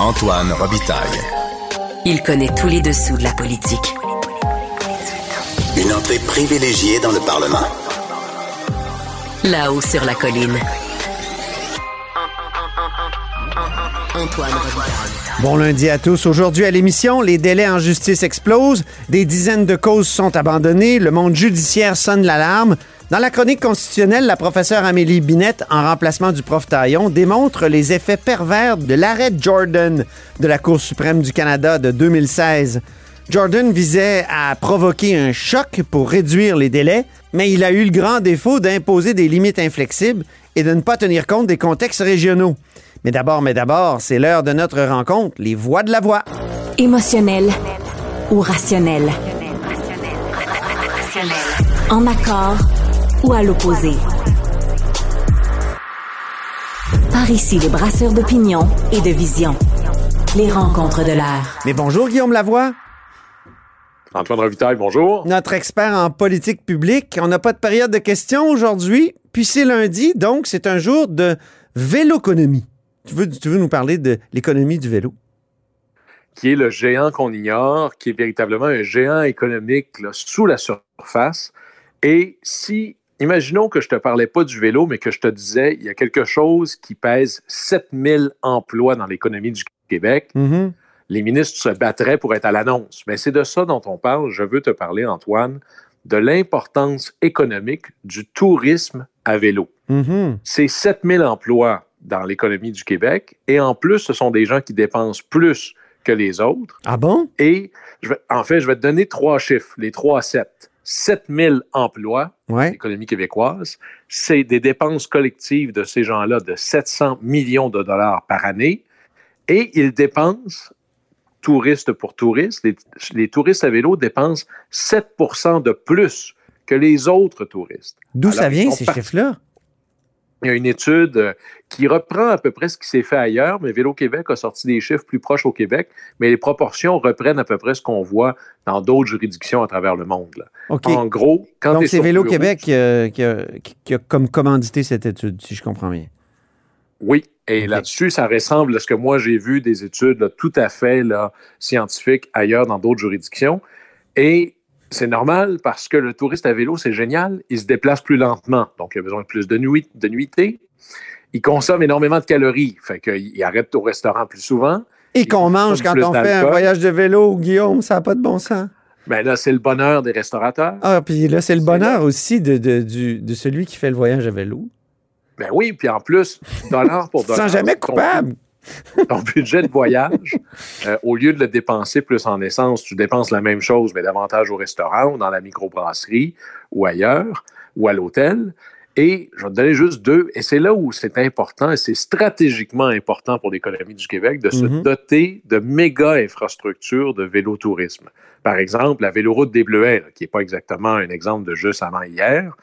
Antoine Robitaille. Il connaît tous les dessous de la politique. Une entrée privilégiée dans le Parlement. Là-haut sur la colline. Antoine Robitaille. Bon lundi à tous. Aujourd'hui à l'émission, les délais en justice explosent, des dizaines de causes sont abandonnées, le monde judiciaire sonne l'alarme. Dans la chronique constitutionnelle, la professeure Amélie Binette, en remplacement du prof Taillon, démontre les effets pervers de l'arrêt Jordan de la Cour suprême du Canada de 2016. Jordan visait à provoquer un choc pour réduire les délais, mais il a eu le grand défaut d'imposer des limites inflexibles et de ne pas tenir compte des contextes régionaux. Mais d'abord, mais d'abord, c'est l'heure de notre rencontre, les voix de la voix. Émotionnel ou rationnel. En accord ou à l'opposé. Par ici, les brasseurs d'opinion et de vision. Les rencontres de l'air. Mais bonjour Guillaume Lavoie, Antoine Revitaille, bonjour. notre expert en politique publique. On n'a pas de période de questions aujourd'hui, puis c'est lundi, donc c'est un jour de véloconomie. Tu veux, tu veux nous parler de l'économie du vélo? Qui est le géant qu'on ignore, qui est véritablement un géant économique là, sous la surface. Et si, imaginons que je te parlais pas du vélo, mais que je te disais, il y a quelque chose qui pèse 7000 emplois dans l'économie du Québec, Mhm. les ministres se battraient pour être à l'annonce. Mais c'est de ça dont on parle. Je veux te parler, Antoine, de l'importance économique du tourisme à vélo. Mhm. C'est 7000 emplois dans l'économie du Québec. Et en plus, ce sont des gens qui dépensent plus que les autres. Ah bon? Et je vais- en fait, je vais te donner trois chiffres, les trois 7. 7000 emplois, Ouais. l'économie québécoise, c'est des dépenses collectives de ces gens-là de 700 millions de dollars par année. Et ils dépensent, touristes pour touristes, les, les touristes à vélo dépensent 7% de plus que les autres touristes. D'où ça vient, ces chiffres-là? Il y a une étude euh, qui reprend à peu près ce qui s'est fait ailleurs, mais Vélo Québec a sorti des chiffres plus proches au Québec, mais les proportions reprennent à peu près ce qu'on voit dans d'autres juridictions à travers le monde. là. En gros, quand Donc, c'est Vélo Québec qui a, qui a- qui a comme commandité cette étude, si je comprends bien. Oui, et là-dessus, ça ressemble à ce que moi j'ai vu des études là, tout à fait là, scientifiques ailleurs dans d'autres juridictions. Et c'est normal parce que le touriste à vélo, c'est génial. Il se déplace plus lentement, donc il a besoin de plus de, nuit, de nuitées. Il consomme énormément de calories, fait qu'il arrête au restaurant plus souvent. Et qu'on mange quand on fait un voyage de vélo, Guillaume, ça n'a pas de bon sens. Ben là, c'est le bonheur des restaurateurs. Ah, puis là, c'est le bonheur là. aussi de, de- du- de celui qui fait le voyage à vélo. Ben oui, puis en plus, dollar pour dollar. jamais ton- coupable. ton budget de voyage, euh, au lieu de le dépenser plus en essence, tu dépenses la même chose, mais davantage au restaurant ou dans la microbrasserie ou ailleurs ou à l'hôtel. Et je vais te donner juste deux, et c'est là où c'est important, et c'est stratégiquement important pour l'économie du Québec de se Mhm. doter de méga infrastructures de vélotourisme. Par exemple, la véloroute des Bleuets, là, qui n'est pas exactement un exemple de juste avant hier,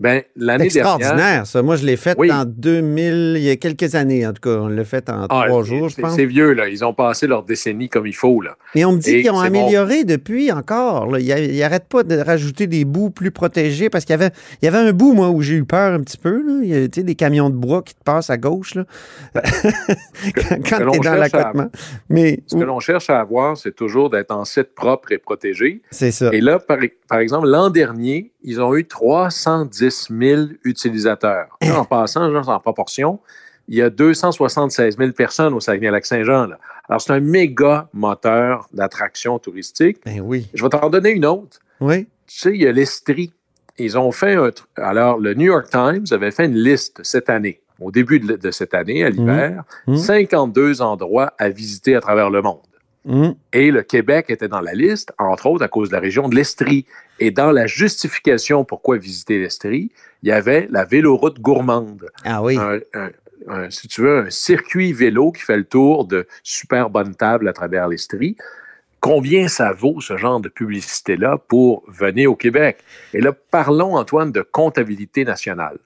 ben, C'est l'année dernière, extraordinaire, ça. Moi, je l'ai fait Oui. en 2000, il y a quelques années, en tout cas. On l'a fait en Ah, trois jours, je pense. C'est vieux, là. Ils ont passé leur décennie comme il faut, là. Et on me dit qu'ils ont bon. amélioré depuis encore. là. Ils n'arrêtent pas de rajouter des bouts plus protégés parce qu'il y avait, il y avait un bout, moi, où j'ai eu peur un petit peu. là. Il y a tu sais, des camions de bois qui te passent à gauche là. quand que tu es dans l'accotement. Mais Ce que l'on cherche à avoir, c'est toujours d'être en site propre et protégé. c'est ça. Et là, par, par exemple, l'an dernier, ils ont eu 310 000 utilisateurs. Là, en passant, genre, en proportion, il y a 276 000 personnes au Saguenay-Lac-Saint-Jean. Alors, c'est un méga moteur d'attraction touristique. Ben oui. Je vais t'en donner une autre. Oui. Tu sais, il y a l'Estrie. Ils ont fait un... Alors, le New York Times avait fait une liste cette année, au début de, de cette année, à l'hiver, Mhm. 52 endroits à visiter à travers le monde. Hum. Et le Québec était dans la liste, entre autres à cause de la région de l'Estrie. Et dans la justification pourquoi visiter l'Estrie, il y avait la véloroute gourmande. Ah oui. Un, un- un- si tu veux, un circuit vélo qui fait le tour de super bonnes tables à travers l'Estrie. Combien ça vaut ce genre de publicité-là pour venir au Québec? Et là, parlons, Antoine, de comptabilité nationale.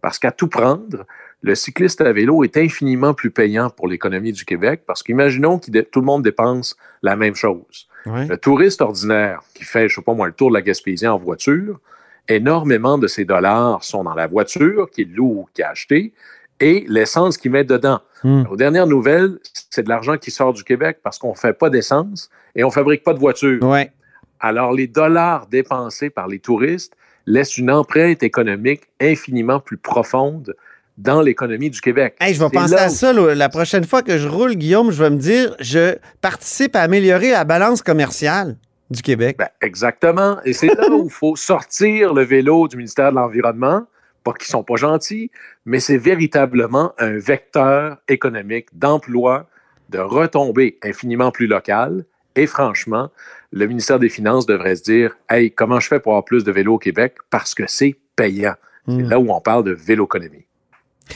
Parce qu'à tout prendre, le cycliste à vélo est infiniment plus payant pour l'économie du Québec parce qu'imaginons que tout le monde dépense la même chose. Le touriste ordinaire qui fait, je sais pas moi, le tour de la Gaspésie en voiture, énormément de ses dollars sont dans la voiture qu'il loue ou qu'il a acheté et l'essence qu'ils mettent dedans. Hmm. Aux dernières nouvelles, c'est de l'argent qui sort du Québec parce qu'on ne fait pas d'essence et on ne fabrique pas de voitures. Ouais. Alors, les dollars dépensés par les touristes laissent une empreinte économique infiniment plus profonde dans l'économie du Québec. Hey, je vais penser à où- ça là, la prochaine fois que je roule, Guillaume, je vais me dire, je participe à améliorer la balance commerciale du Québec. Ben, exactement. Et c'est là où il faut sortir le vélo du ministère de l'Environnement. Pas qu'ils sont pas gentils, mais c'est véritablement un vecteur économique d'emploi, de retombées infiniment plus locales. Et franchement, le ministère des Finances devrait se dire Hey, comment je fais pour avoir plus de vélos au Québec? Parce que c'est payant. C'est Hmm. là où on parle de véloéconomie.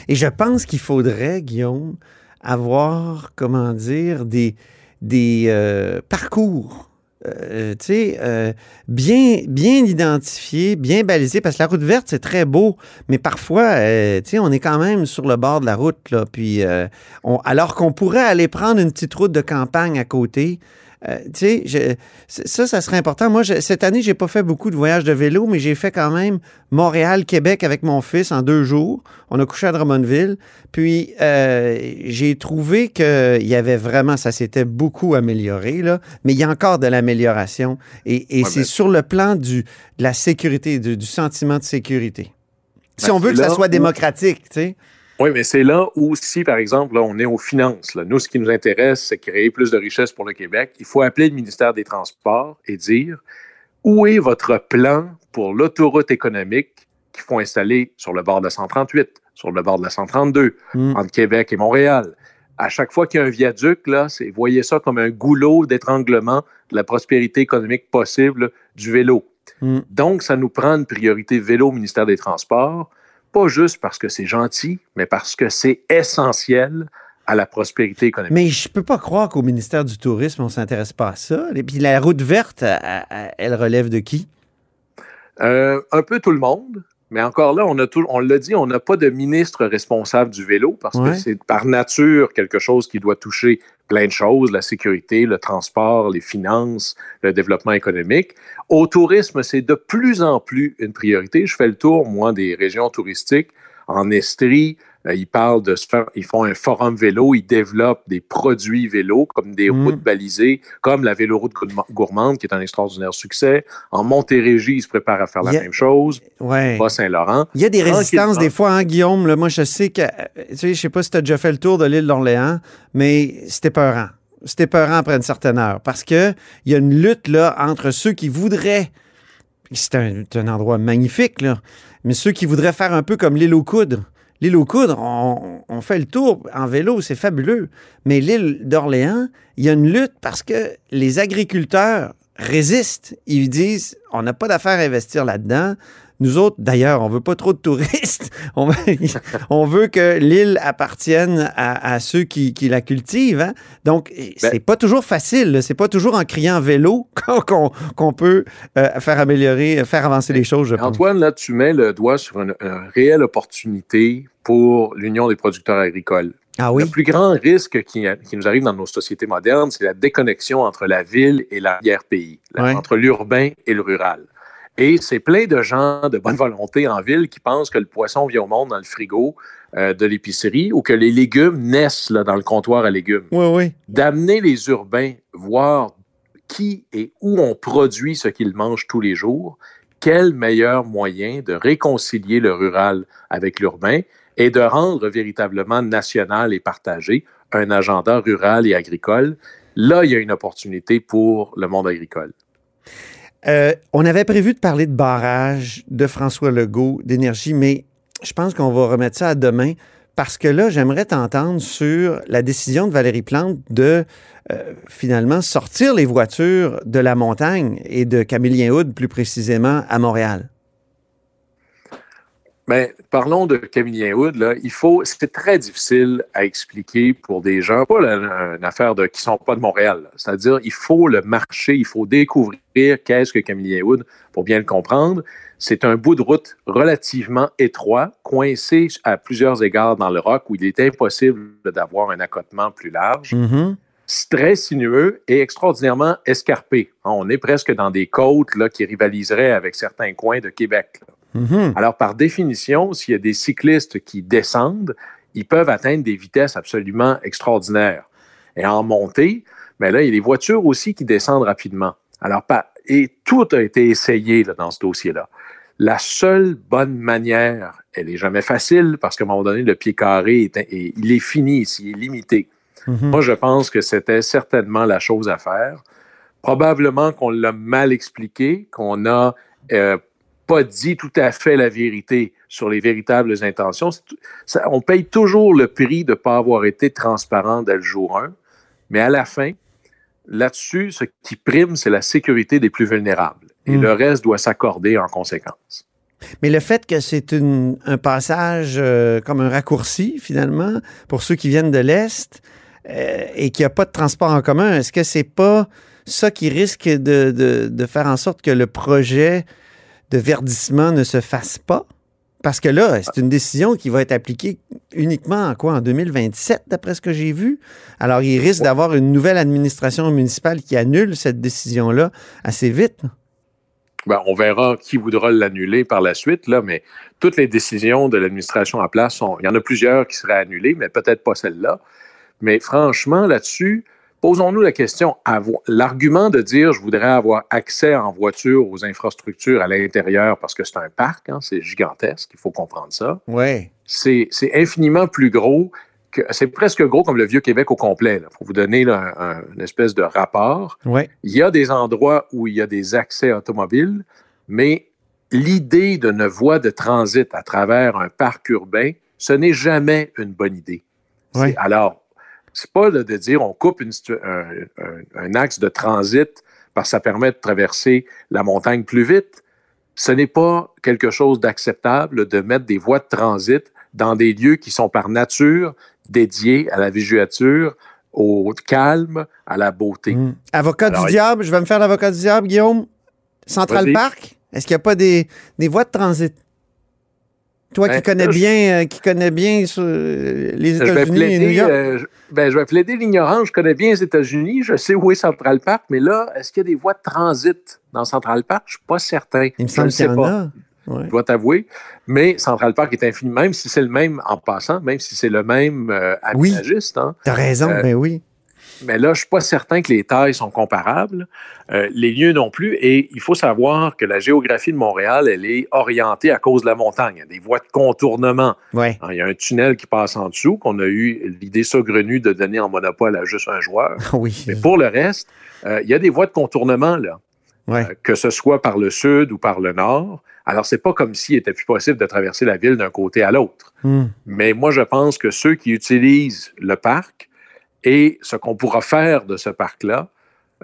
Et je pense qu'il faudrait, Guillaume, avoir, comment dire, des, euh, parcours. euh, tu sais, euh, bien, bien identifiés, bien balisés, parce que la route verte, c'est très beau, mais parfois, tu sais, on est quand même sur le bord de la route, là, puis alors qu'on pourrait aller prendre une petite route de campagne à côté. Euh, tu sais, ça, ça serait important. Moi, je- cette année, j'ai pas fait beaucoup de voyages de vélo, mais j'ai fait quand même Montréal-Québec avec mon fils en deux jours. On a couché à Drummondville. Puis, euh, j'ai trouvé qu'il y avait vraiment, ça s'était beaucoup amélioré, là, mais il y a encore de l'amélioration. Et, et Ouais, c'est ben- sur le plan du, de la sécurité, du, du sentiment de sécurité. Si Ben, on veut que ça soit démocratique, tu sais. Oui, mais c'est là où, si par exemple, là, on est aux finances, là, nous, ce qui nous intéresse, c'est créer plus de richesses pour le Québec. Il faut appeler le ministère des Transports et dire où est votre plan pour l'autoroute économique qu'il faut installer sur le bord de la 138, sur le bord de la 132, Mm. entre Québec et Montréal? À chaque fois qu'il y a un viaduc, là, c'est, voyez ça comme un goulot d'étranglement de la prospérité économique possible du vélo. Mm. Donc, ça nous prend une priorité vélo au ministère des Transports, pas juste parce que c'est gentil, mais parce que c'est essentiel à la prospérité économique. Mais je peux pas croire qu'au ministère du Tourisme, on s'intéresse pas à ça. Et puis la route verte, elle, relève de qui? Euh, un peu tout le monde, mais encore là, on a tout, on l'a dit, on n'a pas de ministre responsable du vélo parce Ouais. que c'est par nature quelque chose qui doit toucher plein de choses, la sécurité, le transport, les finances, le développement économique. Au tourisme, c'est de plus en plus une priorité. Je fais le tour, moi, des régions touristiques. En Estrie, ils parlent de se faire, ils font un forum vélo, ils développent des produits vélo comme des Mm. routes balisées, comme la véloroute gourma- gourmande, qui est un extraordinaire succès. En Montérégie, ils se préparent à faire la a- même chose. Ouais. Bas-Saint-Laurent. Il y a des résistances des fois, hein, Guillaume. Là, moi, je sais que, euh, tu sais, je sais pas si tu as déjà fait le tour de l'île d'Orléans, mais c'était peurant. C'était peurant après une certaine heure parce que il y a une lutte là entre ceux qui voudraient, c'est un, endroit magnifique là, mais ceux qui voudraient faire un peu comme l'île aux coudes. L'île aux coudes, on, on fait le tour en vélo, c'est fabuleux. Mais l'île d'Orléans, il y a une lutte parce que les agriculteurs résistent. Ils disent, on n'a pas d'affaire à investir là-dedans. Nous autres, d'ailleurs, on veut pas trop de touristes. On veut, on veut que l'île appartienne à, à ceux qui, qui la cultivent. hein. Donc, c'est pas toujours facile. C'est pas toujours en criant vélo qu'on peut euh, faire améliorer, faire avancer les choses, je pense. Antoine, là, tu mets le doigt sur une, une réelle opportunité pour l'Union des producteurs agricoles. Ah oui? Le plus grand risque qui, qui nous arrive dans nos sociétés modernes, c'est la déconnexion entre la ville et l'arrière-pays, entre l'urbain et le rural. Et c'est plein de gens de bonne volonté en ville qui pensent que le poisson vient au monde dans le frigo euh, de l'épicerie ou que les légumes naissent là, dans le comptoir à légumes. Oui, oui. D'amener les urbains voir qui et où on produit ce qu'ils mangent tous les jours, quel meilleur moyen de réconcilier le rural avec l'urbain et de rendre véritablement national et partagé un agenda rural et agricole. Là, il y a une opportunité pour le monde agricole. Euh, on avait prévu de parler de barrage de François Legault, d'énergie, mais je pense qu'on va remettre ça à demain parce que là, j'aimerais t'entendre sur la décision de Valérie Plante de euh, finalement sortir les voitures de la montagne et de Camillien-Houd plus précisément à Montréal. Mais parlons de Camillien Hood. Là. Il faut, c'est très difficile à expliquer pour des gens, pas une affaire de qui sont pas de Montréal. C'est-à-dire, il faut le marcher, il faut découvrir qu'est-ce que Camillien Hood pour bien le comprendre. C'est un bout de route relativement étroit, coincé à plusieurs égards dans le roc, où il est impossible d'avoir un accotement plus large. C'est très sinueux et extraordinairement escarpé. On est presque dans des côtes là, qui rivaliseraient avec certains coins de Québec. là. Mhm. Alors, par définition, s'il y a des cyclistes qui descendent, ils peuvent atteindre des vitesses absolument extraordinaires. Et en montée, mais là, il y a des voitures aussi qui descendent rapidement. Alors, et tout a été essayé là, dans ce dossier-là. La seule bonne manière, elle n'est jamais facile parce qu'à un moment donné, le pied carré, est, il est fini, il est limité. Mhm. Moi, je pense que c'était certainement la chose à faire. Probablement qu'on l'a mal expliqué, qu'on n'a euh, pas dit tout à fait la vérité sur les véritables intentions. on paye toujours le prix de ne pas avoir été transparent dès le jour 1, mais à la fin, là-dessus, ce qui prime, c'est la sécurité des plus vulnérables. Et hmm. le reste doit s'accorder en conséquence. Mais le fait que c'est un passage euh, comme un raccourci, finalement, pour ceux qui viennent de l'Est euh, et qu'il n'y a pas de transport en commun, est-ce que c'est pas ça qui risque de, de, faire en sorte que le projet de verdissement ne se fasse pas? Parce que là, c'est une décision qui va être appliquée uniquement en quoi? En 2027, d'après ce que j'ai vu? Alors, il risque d'avoir une nouvelle administration municipale qui annule cette décision-là assez vite. Ben, on verra qui voudra l'annuler par la suite, là, mais toutes les décisions de l'administration en place sont. Il y en a plusieurs qui seraient annulées, mais peut-être pas celle-là. Mais franchement, là-dessus, Posons-nous la question, l'argument de dire je voudrais avoir accès en voiture aux infrastructures à l'intérieur parce que c'est un parc, hein, c'est gigantesque, il faut comprendre ça. Ouais. C'est infiniment plus gros que c'est presque gros comme le vieux Québec au complet. Pour vous donner une espèce de rapport, ouais. il y a des endroits où il y a des accès automobiles, mais l'idée d'une voie de transit à travers un parc urbain, ce n'est jamais une bonne idée. Ouais. Alors, c'est pas de dire on coupe un, axe de transit parce que ça permet de traverser la montagne plus vite. Ce n'est pas quelque chose d'acceptable de mettre des voies de transit dans des lieux qui sont par nature dédiés à la végétature, au calme, à la beauté. Mmh. Avocat du diable, je vais me faire l'avocat du diable, Guillaume. Central Park, est-ce qu'il n'y a pas des, des voies de transit? Toi qui ben, connais bien, euh, qui connais bien euh, les États-Unis et New York. Euh, ben, je vais plaider l'ignorance. Je connais bien les États-Unis. Je sais où est Central Park, mais là, est-ce qu'il y a des voies de transit dans Central Park? Je ne suis pas certain. Il me semble qu'il y en a. Je dois t'avouer. Mais Central Park est infini, même si c'est le même en passant, même si c'est le même aménagiste. Oui. Hein. Tu as raison, mais ben oui. Mais là, je ne suis pas certain que les tailles sont comparables, euh, les lieux non plus. Et il faut savoir que la géographie de Montréal, elle est orientée à cause de la montagne. Il y a des voies de contournement. Ouais. Hein, il y a un tunnel qui passe en dessous, qu'on a eu l'idée saugrenue de donner en monopole à juste un joueur. Oui. Mais pour le reste, euh, il y a des voies de contournement, là. Ouais. Euh, que ce soit par le sud ou par le nord. Alors, c'est pas comme s'il était plus possible de traverser la ville d'un côté à l'autre. Hmm. Mais moi, je pense que ceux qui utilisent le parc et ce qu'on pourra faire de ce parc-là,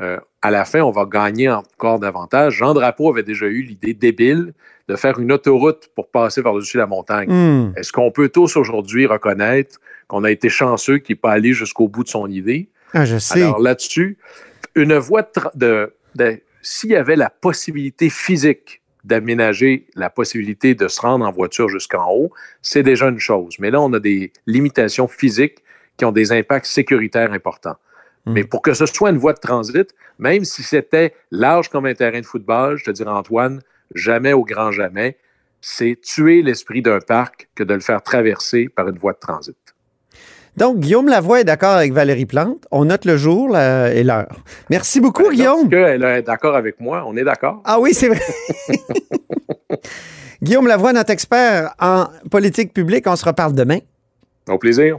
euh, à la fin, on va gagner encore davantage. Jean Drapeau avait déjà eu l'idée débile de faire une autoroute pour passer par-dessus la montagne. Hmm. Est-ce qu'on peut tous aujourd'hui reconnaître qu'on a été chanceux qu'il n'est pas allé jusqu'au bout de son idée? Ah, je sais. Alors là-dessus, une voie de, de s'il y avait la possibilité physique d'aménager la possibilité de se rendre en voiture jusqu'en haut, c'est déjà une chose. Mais là, on a des limitations physiques qui ont des impacts sécuritaires importants. Hmm. Mais pour que ce soit une voie de transit, même si c'était large comme un terrain de football, je te dirais, Antoine, jamais au grand jamais, c'est tuer l'esprit d'un parc que de le faire traverser par une voie de transit. Donc, Guillaume Lavoie est d'accord avec Valérie Plante. On note le jour et l'heure. Merci beaucoup, ben, Guillaume. Elle est d'accord avec moi. On est d'accord. Ah oui, c'est vrai. Guillaume Lavoie, notre expert en politique publique. On se reparle demain. Au plaisir.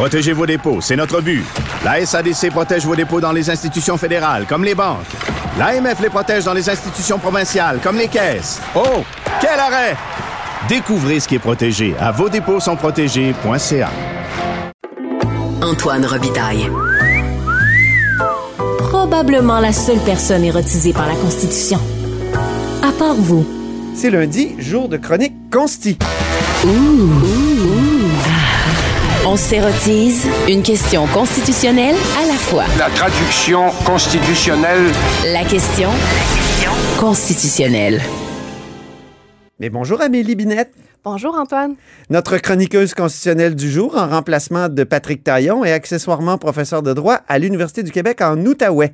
Protégez vos dépôts, c'est notre but. La SADC protège vos dépôts dans les institutions fédérales, comme les banques. L'AMF les protège dans les institutions provinciales, comme les caisses. Oh, quel arrêt! Découvrez ce qui est protégé à vos dépôts sont protégés.ca. Antoine Robitaille. Probablement la seule personne érotisée par la Constitution. À part vous. C'est lundi, jour de chronique consti. Ouh. Ouh. On s'érotise une question constitutionnelle à la fois. La traduction constitutionnelle. La question constitutionnelle. Mais bonjour Amélie Binette. Bonjour Antoine. Notre chroniqueuse constitutionnelle du jour en remplacement de Patrick Taillon et accessoirement professeur de droit à l'Université du Québec en Outaouais.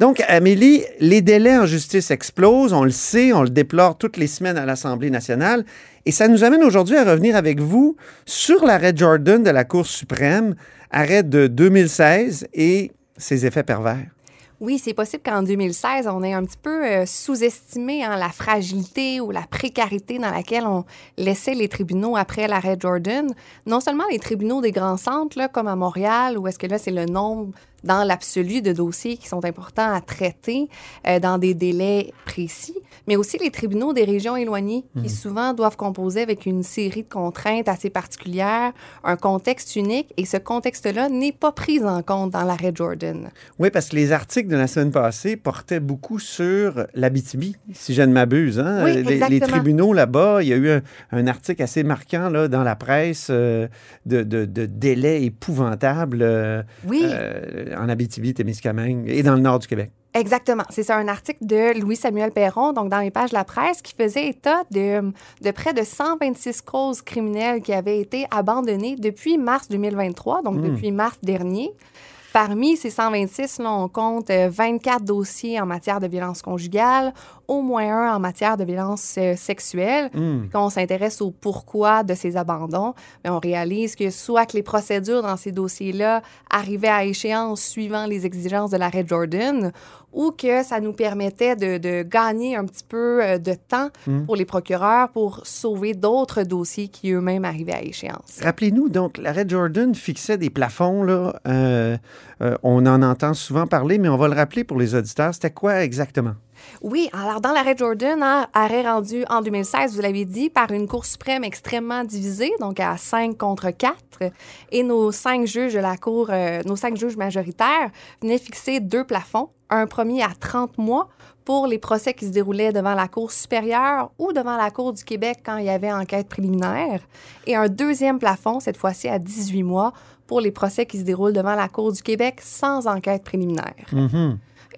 Donc, Amélie, les délais en justice explosent, on le sait, on le déplore toutes les semaines à l'Assemblée nationale, et ça nous amène aujourd'hui à revenir avec vous sur l'arrêt Jordan de la Cour suprême, arrêt de 2016 et ses effets pervers. Oui, c'est possible qu'en 2016, on ait un petit peu euh, sous-estimé hein, la fragilité ou la précarité dans laquelle on laissait les tribunaux après l'arrêt Jordan. Non seulement les tribunaux des grands centres, comme à Montréal, où est-ce que là, c'est le nombre dans l'absolu de dossiers qui sont importants à traiter euh, dans des délais précis, mais aussi les tribunaux des régions éloignées qui souvent doivent composer avec une série de contraintes assez particulières, un contexte unique, et ce contexte-là n'est pas pris en compte dans l'arrêt Jordan. Oui, parce que les articles de la semaine passée portaient beaucoup sur l'Abitibi, si je ne m'abuse. Hein? Oui, les, les tribunaux là-bas, il y a eu un, un article assez marquant là, dans la presse euh, de, de, de délais épouvantables euh, Oui. euh, en Abitibi-Témiscamingue et dans le nord du Québec. Exactement. C'est ça, un article de Louis-Samuel Perron, donc dans les pages de la presse, qui faisait état de, de près de 126 causes criminelles qui avaient été abandonnées depuis mars 2023, donc depuis mars dernier. Parmi ces 126, là, on compte euh, 24 dossiers en matière de violence conjugale, au moins un en matière de violence euh, sexuelle. Quand on s'intéresse au pourquoi de ces abandons, mais on réalise que soit que les procédures dans ces dossiers-là arrivaient à échéance suivant les exigences de l'arrêt Jordan, ou que ça nous permettait de, de gagner un petit peu euh, de temps pour les procureurs pour sauver d'autres dossiers qui eux-mêmes arrivaient à échéance. Rappelez-nous, donc, l'arrêt Jordan fixait des plafonds. Là, euh, euh, on en entend souvent parler, mais on va le rappeler pour les auditeurs. C'était quoi exactement? Oui, alors dans l'arrêt Jordan, hein, arrêt rendu en 2016, vous l'avez dit, par une Cour suprême extrêmement divisée, donc à 5 contre 4, et nos cinq juges de la Cour, euh, nos cinq juges majoritaires venaient fixer deux plafonds, un premier à 30 mois pour les procès qui se déroulaient devant la Cour supérieure ou devant la Cour du Québec quand il y avait enquête préliminaire, et un deuxième plafond, cette fois-ci à 18 mois, pour les procès qui se déroulent devant la Cour du Québec sans enquête préliminaire.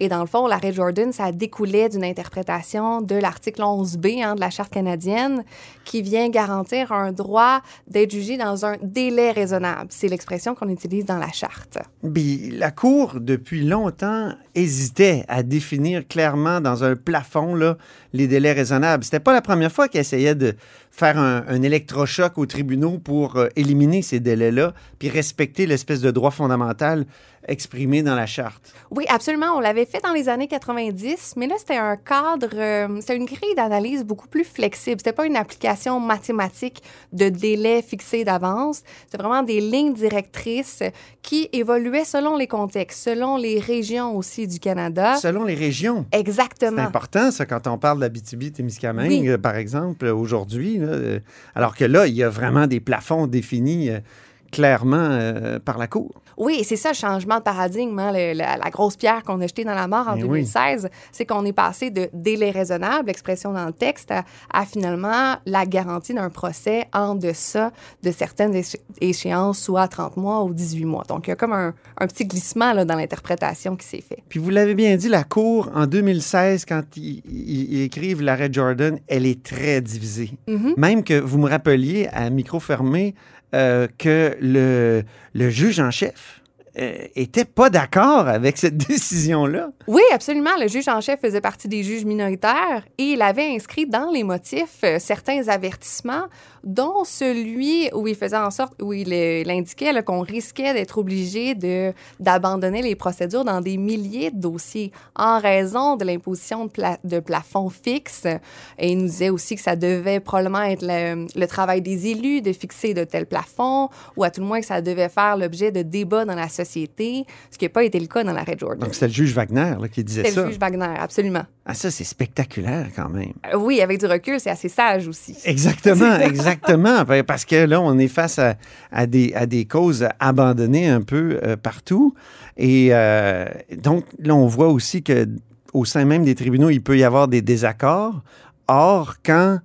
Et dans le fond, l'arrêt Jordan, ça découlait d'une interprétation de l'article 11B hein, de la Charte canadienne qui vient garantir un droit d'être jugé dans un délai raisonnable. C'est l'expression qu'on utilise dans la Charte. Puis la Cour, depuis longtemps, hésitait à définir clairement dans un plafond là, les délais raisonnables. C'était pas la première fois qu'elle essayait de faire un, un électrochoc aux tribunaux pour euh, éliminer ces délais-là, puis respecter l'espèce de droit fondamental exprimé dans la charte. Oui, absolument. On l'avait fait dans les années 90, mais là, c'était un cadre, euh, c'était une grille d'analyse beaucoup plus flexible. C'était pas une application mathématique de délai fixé d'avance. C'était vraiment des lignes directrices qui évoluaient selon les contextes, selon les régions aussi du Canada. Selon les régions. C'est Exactement. important, ça, quand on parle d'Abitibi-Témiscamingue, Oui. par exemple, aujourd'hui. euh, Alors que là, il y a vraiment des plafonds définis euh, clairement euh, par la Cour. Oui, c'est ça le changement de paradigme, hein, le- la, la grosse pierre qu'on a jetée dans la mort en Eh oui. 2016, c'est qu'on est passé de délai raisonnable, expression dans le texte, à, à finalement la garantie d'un procès en deçà de certaines échéances, soit 30 mois ou 18 mois. Donc, il y a comme un, un petit glissement là, dans l'interprétation qui s'est fait. Puis vous l'avez bien dit, la Cour, en 2016, quand ils, écrivent l'arrêt Jordan, elle est très divisée. Mhm. Même que vous me rappeliez à micro fermé euh, que le, le juge en chef euh, était pas d'accord avec cette décision-là. Oui, absolument. Le juge en chef faisait partie des juges minoritaires et il avait inscrit dans les motifs euh, certains avertissements, dont celui où il faisait en sorte, où il, euh, il indiquait là, qu'on risquait d'être obligé d'abandonner les procédures dans des milliers de dossiers en raison de l'imposition de, pla- de plafonds fixes. Et il nous disait aussi que ça devait probablement être le travail des élus de fixer de tels plafonds ou à tout le moins que ça devait faire l'objet de débats dans la société, ce qui n'a pas été le cas dans l'arrêt Jordan. Donc c'était le juge Wagner là, qui disait ça. le juge Wagner, absolument. Ah, ça, c'est spectaculaire quand même. Euh, Oui, avec du recul, c'est assez sage aussi. Exactement, exactement. Pa- Parce que là, on est face à, à des, à des causes abandonnées un peu euh, partout. Et euh, donc, là, on voit aussi que au sein même des tribunaux, il peut y avoir des désaccords. Or, quand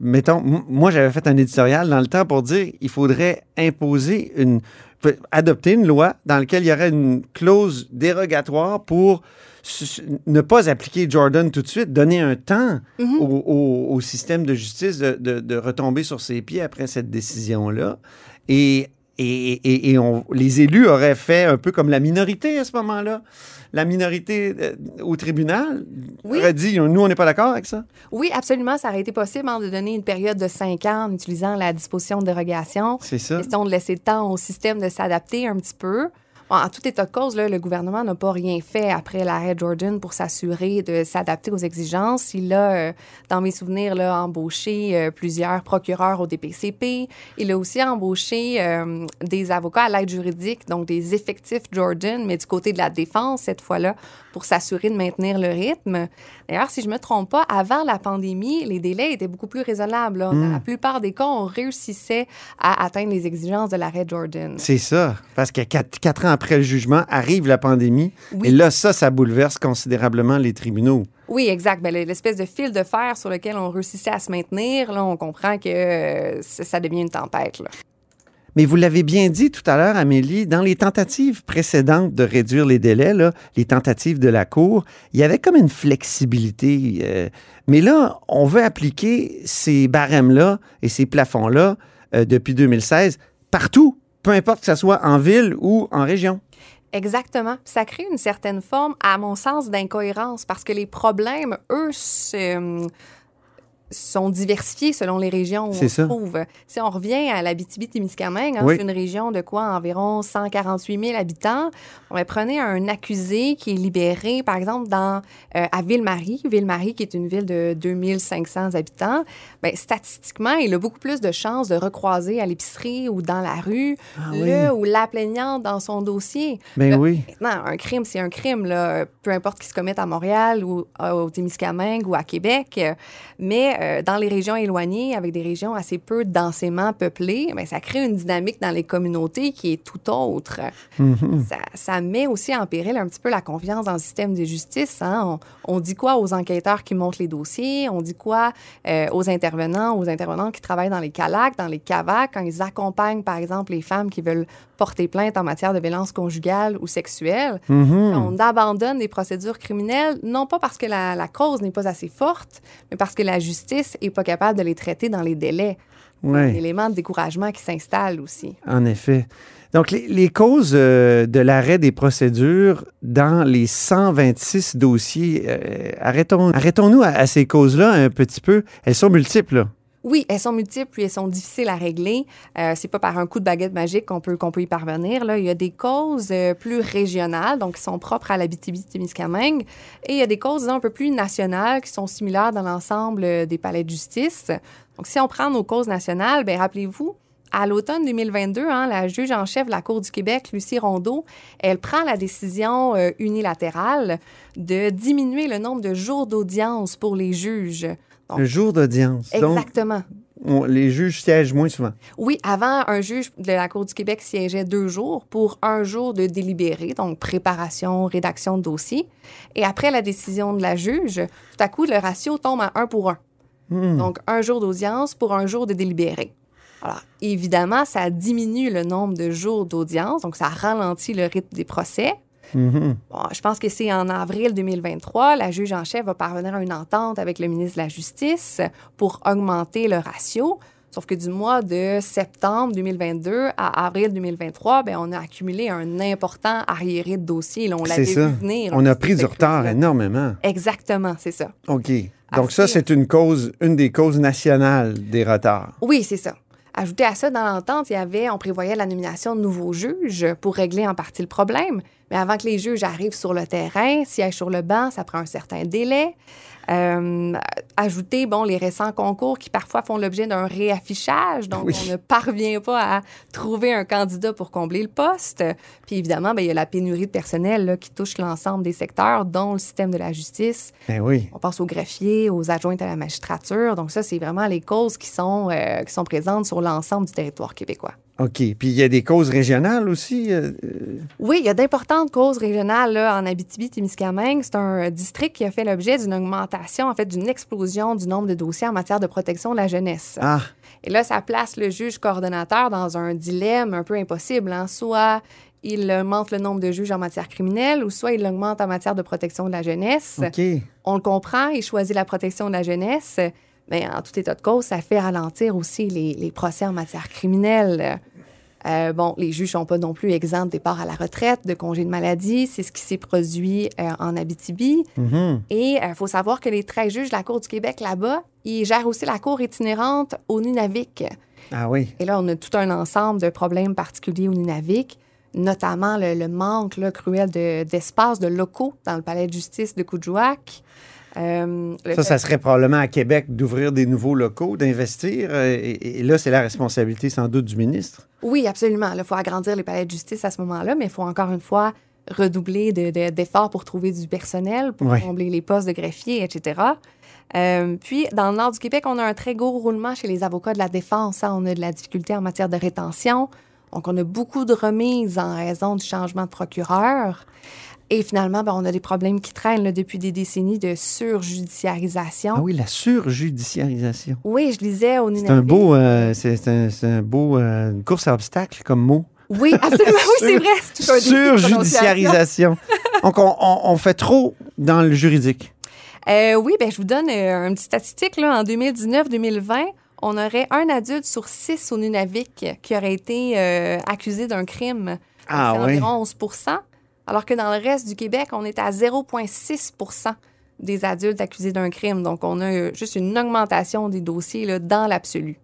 mettons, moi, j'avais fait un éditorial dans le temps pour dire il faudrait imposer une. Adopter une loi dans laquelle il y aurait une clause dérogatoire pour ne pas appliquer Jordan tout de suite, donner un temps Mhm. au, au- au système de justice de, de- de retomber sur ses pieds après cette décision-là. Et, et, et- et on- les élus auraient fait un peu comme la minorité à ce moment-là. La minorité euh, au tribunal Oui. aurait dit nous, on n'est pas d'accord avec ça. Oui, absolument. Ça aurait été possible hein, de donner une période de cinq ans en utilisant la disposition de dérogation. C'est ça. Question de laisser le temps au système de s'adapter un petit peu. En tout état de cause, là, le gouvernement n'a pas rien fait après l'arrêt Jordan pour s'assurer de s'adapter aux exigences. Il a, euh, dans mes souvenirs, là, embauché euh, plusieurs procureurs au DPCP. Il a aussi embauché euh, des avocats à l'aide juridique, donc des effectifs Jordan, mais du côté de la défense cette fois-là, pour s'assurer de maintenir le rythme. D'ailleurs, si je me trompe pas, avant la pandémie, les délais étaient beaucoup plus raisonnables. là. Dans la plupart des cas, on réussissait à atteindre les exigences de l'arrêt Jordan. C'est ça. Parce que quatre, quatre ans après le jugement, arrive la pandémie. Oui. Et là, ça, ça bouleverse considérablement les tribunaux. Oui, exact. Ben, l'espèce de fil de fer sur lequel on réussissait à se maintenir, là, on comprend que euh, ça devient une tempête. là. Mais vous l'avez bien dit tout à l'heure, Amélie, dans les tentatives précédentes de réduire les délais, là, les tentatives de la Cour, il y avait comme une flexibilité. euh, mais là, on veut appliquer ces barèmes-là et ces plafonds-là euh, depuis 2016 partout, peu importe que ce soit en ville ou en région. Exactement. Ça crée une certaine forme, à mon sens, d'incohérence parce que les problèmes, eux, se- sont diversifiés selon les régions où on se trouve. Si on revient à l'Abitibi-Témiscamingue, hein, Oui. c'est une région de quoi? Environ 148 000 habitants. On va prenez un accusé qui est libéré, par exemple, dans, euh, à Ville-Marie. Ville-Marie, qui est une ville de 2500 habitants. Ben, statistiquement, il a beaucoup plus de chances de recroiser à l'épicerie ou dans la rue Ah le ou la plaignante dans son dossier. Ben Là, oui. Maintenant, un crime, c'est un crime, là, peu importe qu'il se commette à Montréal ou euh, au Témiscamingue ou à Québec. Mais euh, dans les régions éloignées, avec des régions assez peu densément peuplées, ben, ça crée une dynamique dans les communautés qui est tout autre. Mhm. Ça, ça met aussi en péril un petit peu la confiance dans le système de justice. hein. On, on dit quoi aux enquêteurs qui montent les dossiers? On dit quoi euh, aux intervenants, aux intervenants qui travaillent dans les CALAC, dans les CAVAC, quand ils accompagnent, par exemple, les femmes qui veulent porter plainte en matière de violence conjugale ou sexuelle? Mhm. On abandonne des procédures criminelles, non pas parce que la, la cause n'est pas assez forte, mais parce que la justice n'est pas capable de les traiter dans les délais. Ouais. Un élément de découragement qui s'installe aussi. En effet. Donc, les, les causes euh, de l'arrêt des procédures dans les 126 dossiers, euh, arrêtons, arrêtons-nous à, à ces causes-là un petit peu. Elles sont multiples. Oui, elles sont multiples puis elles sont difficiles à régler. Euh, c'est pas par un coup de baguette magique qu'on peut, qu'on peut y parvenir. Là. Il y a des causes euh, plus régionales, donc qui sont propres à l'Abitibi-Témiscamingue, et il y a des causes disons, un peu plus nationales qui sont similaires dans l'ensemble euh, des palais de justice. Donc, si on prend nos causes nationales, ben rappelez-vous, à l'automne 2022, hein, la juge en chef de la Cour du Québec, Lucie Rondeau, elle prend la décision euh, unilatérale de diminuer le nombre de jours d'audience pour les juges. Donc, Le jour d'audience. Exactement. on- les juges siègent moins souvent. Oui, avant, un juge de la Cour du Québec siégeait deux jours pour un jour de délibéré, donc préparation, rédaction de dossier. Et après la décision de la juge, tout à coup, le ratio tombe à un pour un. Hmm. Donc, un jour d'audience pour un jour de délibéré. Alors, évidemment, ça diminue le nombre de jours d'audience, donc ça ralentit le rythme des procès. Mhm. Bon, je pense que c'est en avril 2023, la juge en chef va parvenir à une entente avec le ministre de la Justice pour augmenter le ratio. Sauf que du mois de septembre 2022 à avril 2023, ben, on a accumulé un important arriéré de dossiers. Là, on l'avait vu venir. On a pris du retard énormément. Exactement, c'est ça. OK. Donc, ça, c'est une cause, une des causes nationales des retards. Oui, c'est ça. Ajouté à ça, dans l'entente, il y avait, on prévoyait la nomination de nouveaux juges pour régler en partie le problème. Mais avant que les juges arrivent sur le terrain, siègent sur le banc, ça prend un certain délai. Euh, ajouter, bon, les récents concours qui parfois font l'objet d'un réaffichage, donc Oui. on ne parvient pas à trouver un candidat pour combler le poste. Puis évidemment, ben, il y a la pénurie de personnel là, qui touche l'ensemble des secteurs, dont le système de la justice. Ben oui. On pense aux greffiers, aux adjointes à la magistrature. Donc ça, c'est vraiment les causes qui sont, euh, qui sont présentes sur l'ensemble du territoire québécois. OK. Puis il y a des causes régionales aussi? euh, euh, Oui, il y a d'importantes causes régionales là, en Abitibi-Témiscamingue. C'est un district qui a fait l'objet d'une augmentation, en fait, d'une explosion du nombre de dossiers en matière de protection de la jeunesse. Ah, Et là, ça place le juge coordonnateur dans un dilemme un peu impossible. hein. Soit il augmente le nombre de juges en matière criminelle ou soit il l'augmente en matière de protection de la jeunesse. OK. On le comprend, il choisit la protection de la jeunesse, mais en tout état de cause, ça fait ralentir aussi les, les procès en matière criminelle. Euh, bon, les juges sont pas non plus exempts de départ à la retraite, de congé de maladie. C'est ce qui s'est produit euh, en Abitibi. Mhm. Et il faut savoir que les 13 juges de la Cour du Québec là-bas, ils gèrent aussi la cour itinérante au Nunavik. Ah oui. Et là, on a tout un ensemble de problèmes particuliers au Nunavik, notamment le, le manque là, cruel de- d'espace, de, locaux dans le palais de justice de Coudjouac. Euh, Ça, ça serait probablement à Québec d'ouvrir des nouveaux locaux, d'investir. euh, Et, et là, c'est la responsabilité sans doute du ministre. Oui, absolument. Il faut agrandir les palais de justice à ce moment-là, mais il faut encore une fois redoubler de- de- d'efforts pour trouver du personnel, pour Ouais. combler les postes de greffiers, etc. Euh, puis, dans le nord du Québec, on a un très gros roulement chez les avocats de la défense. hein. On a de la difficulté en matière de rétention. Donc, on a beaucoup de remises en raison du changement de procureur. Et finalement, ben, on a des problèmes qui traînent là, depuis des décennies de surjudiciarisation. Ah oui, la surjudiciarisation. Oui, je lisais au C'est Nunavik. un beau, euh, c'est un, beau, euh, une course à obstacles comme mot. Oui, absolument. oui, c'est vrai. C'est un. Surjudiciarisation. Donc, on, on- on fait trop dans le juridique. Euh, oui, ben, je vous donne euh, une petite statistique. Là. En 2019-2020, on aurait un adulte sur six au Nunavik qui aurait été euh, accusé d'un crime. Ah c'est oui. environ 11 alors que dans le reste du Québec, on est à 0,6% des adultes accusés d'un crime. Donc, on a juste une augmentation des dossiers là, dans l'absolu.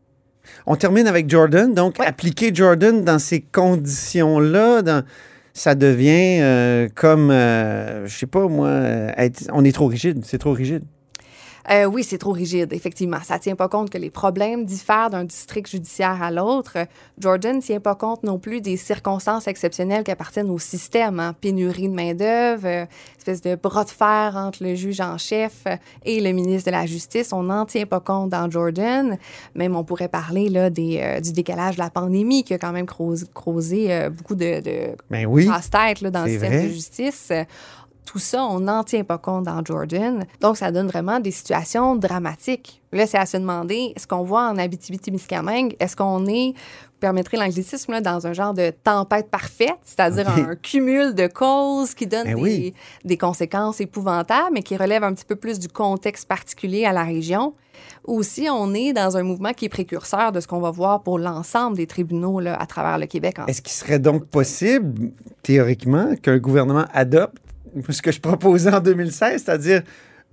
On termine avec Jordan. Donc, appliquer Jordan dans ces conditions-là, dans- ça devient euh, comme, euh, je sais pas moi, euh, être- on est trop rigide. C'est trop rigide. Euh, oui, c'est trop rigide, effectivement. Ça tient pas compte que les problèmes diffèrent d'un district judiciaire à l'autre. Jordan ne tient pas compte non plus des circonstances exceptionnelles qui appartiennent au système. hein. Pénurie de main-d'œuvre, euh, espèce de bras de fer entre le juge en chef euh, et le ministre de la Justice. On n'en tient pas compte dans Jordan. Même on pourrait parler là, des, euh, du décalage de la pandémie qui a quand même euh, beaucoup de, de Ben oui. casse-tête dans le système vrai. de justice. Tout ça, on n'en tient pas compte dans Jordan. Donc, ça donne vraiment des situations dramatiques. Là, c'est à se demander, est-ce qu'on voit en Abitibi-Témiscamingue, est-ce qu'on est, vous permettrez l'anglicisme, dans un genre de tempête parfaite, c'est-à-dire un cumul de causes qui donne Ben des, oui. des conséquences épouvantables, mais qui relèvent un petit peu plus du contexte particulier à la région. Ou si on est dans un mouvement qui est précurseur de ce qu'on va voir pour l'ensemble des tribunaux là, à travers le Québec. en Est-ce qu'il serait donc possible, théoriquement, qu'un gouvernement adopte ce que je proposais en 2016, c'est-à-dire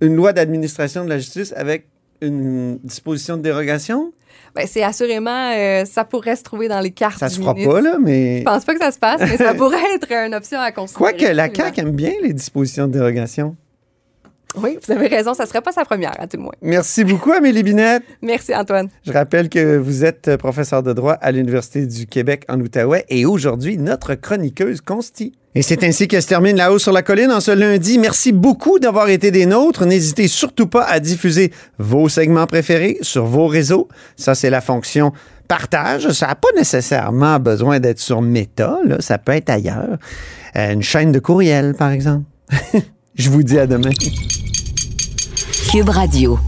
une loi d'administration de la justice avec une disposition de dérogation? Ben, c'est assurément, euh, ça pourrait se trouver dans les cartes Ça se fera pas, là, mais... Je pense pas que ça se passe, mais ça pourrait être une option à considérer. Quoique la. CAQ aime bien les dispositions de dérogation. Oui, vous avez raison, ça serait pas sa première, à tout le moins. Merci beaucoup, Amélie Binette. Merci, Antoine. Je rappelle que vous êtes euh, professeur de droit à l'Université du Québec en Outaouais et aujourd'hui notre chroniqueuse consti. Et c'est ainsi que se termine La Haut sur la colline en ce lundi. Merci beaucoup d'avoir été des nôtres. N'hésitez surtout pas à diffuser vos segments préférés sur vos réseaux. Ça, c'est la fonction partage. Ça n'a pas nécessairement besoin d'être sur Meta. Là. Ça peut être ailleurs. Euh, une chaîne de courriel, par exemple. Je vous dis à demain. Cube Radio.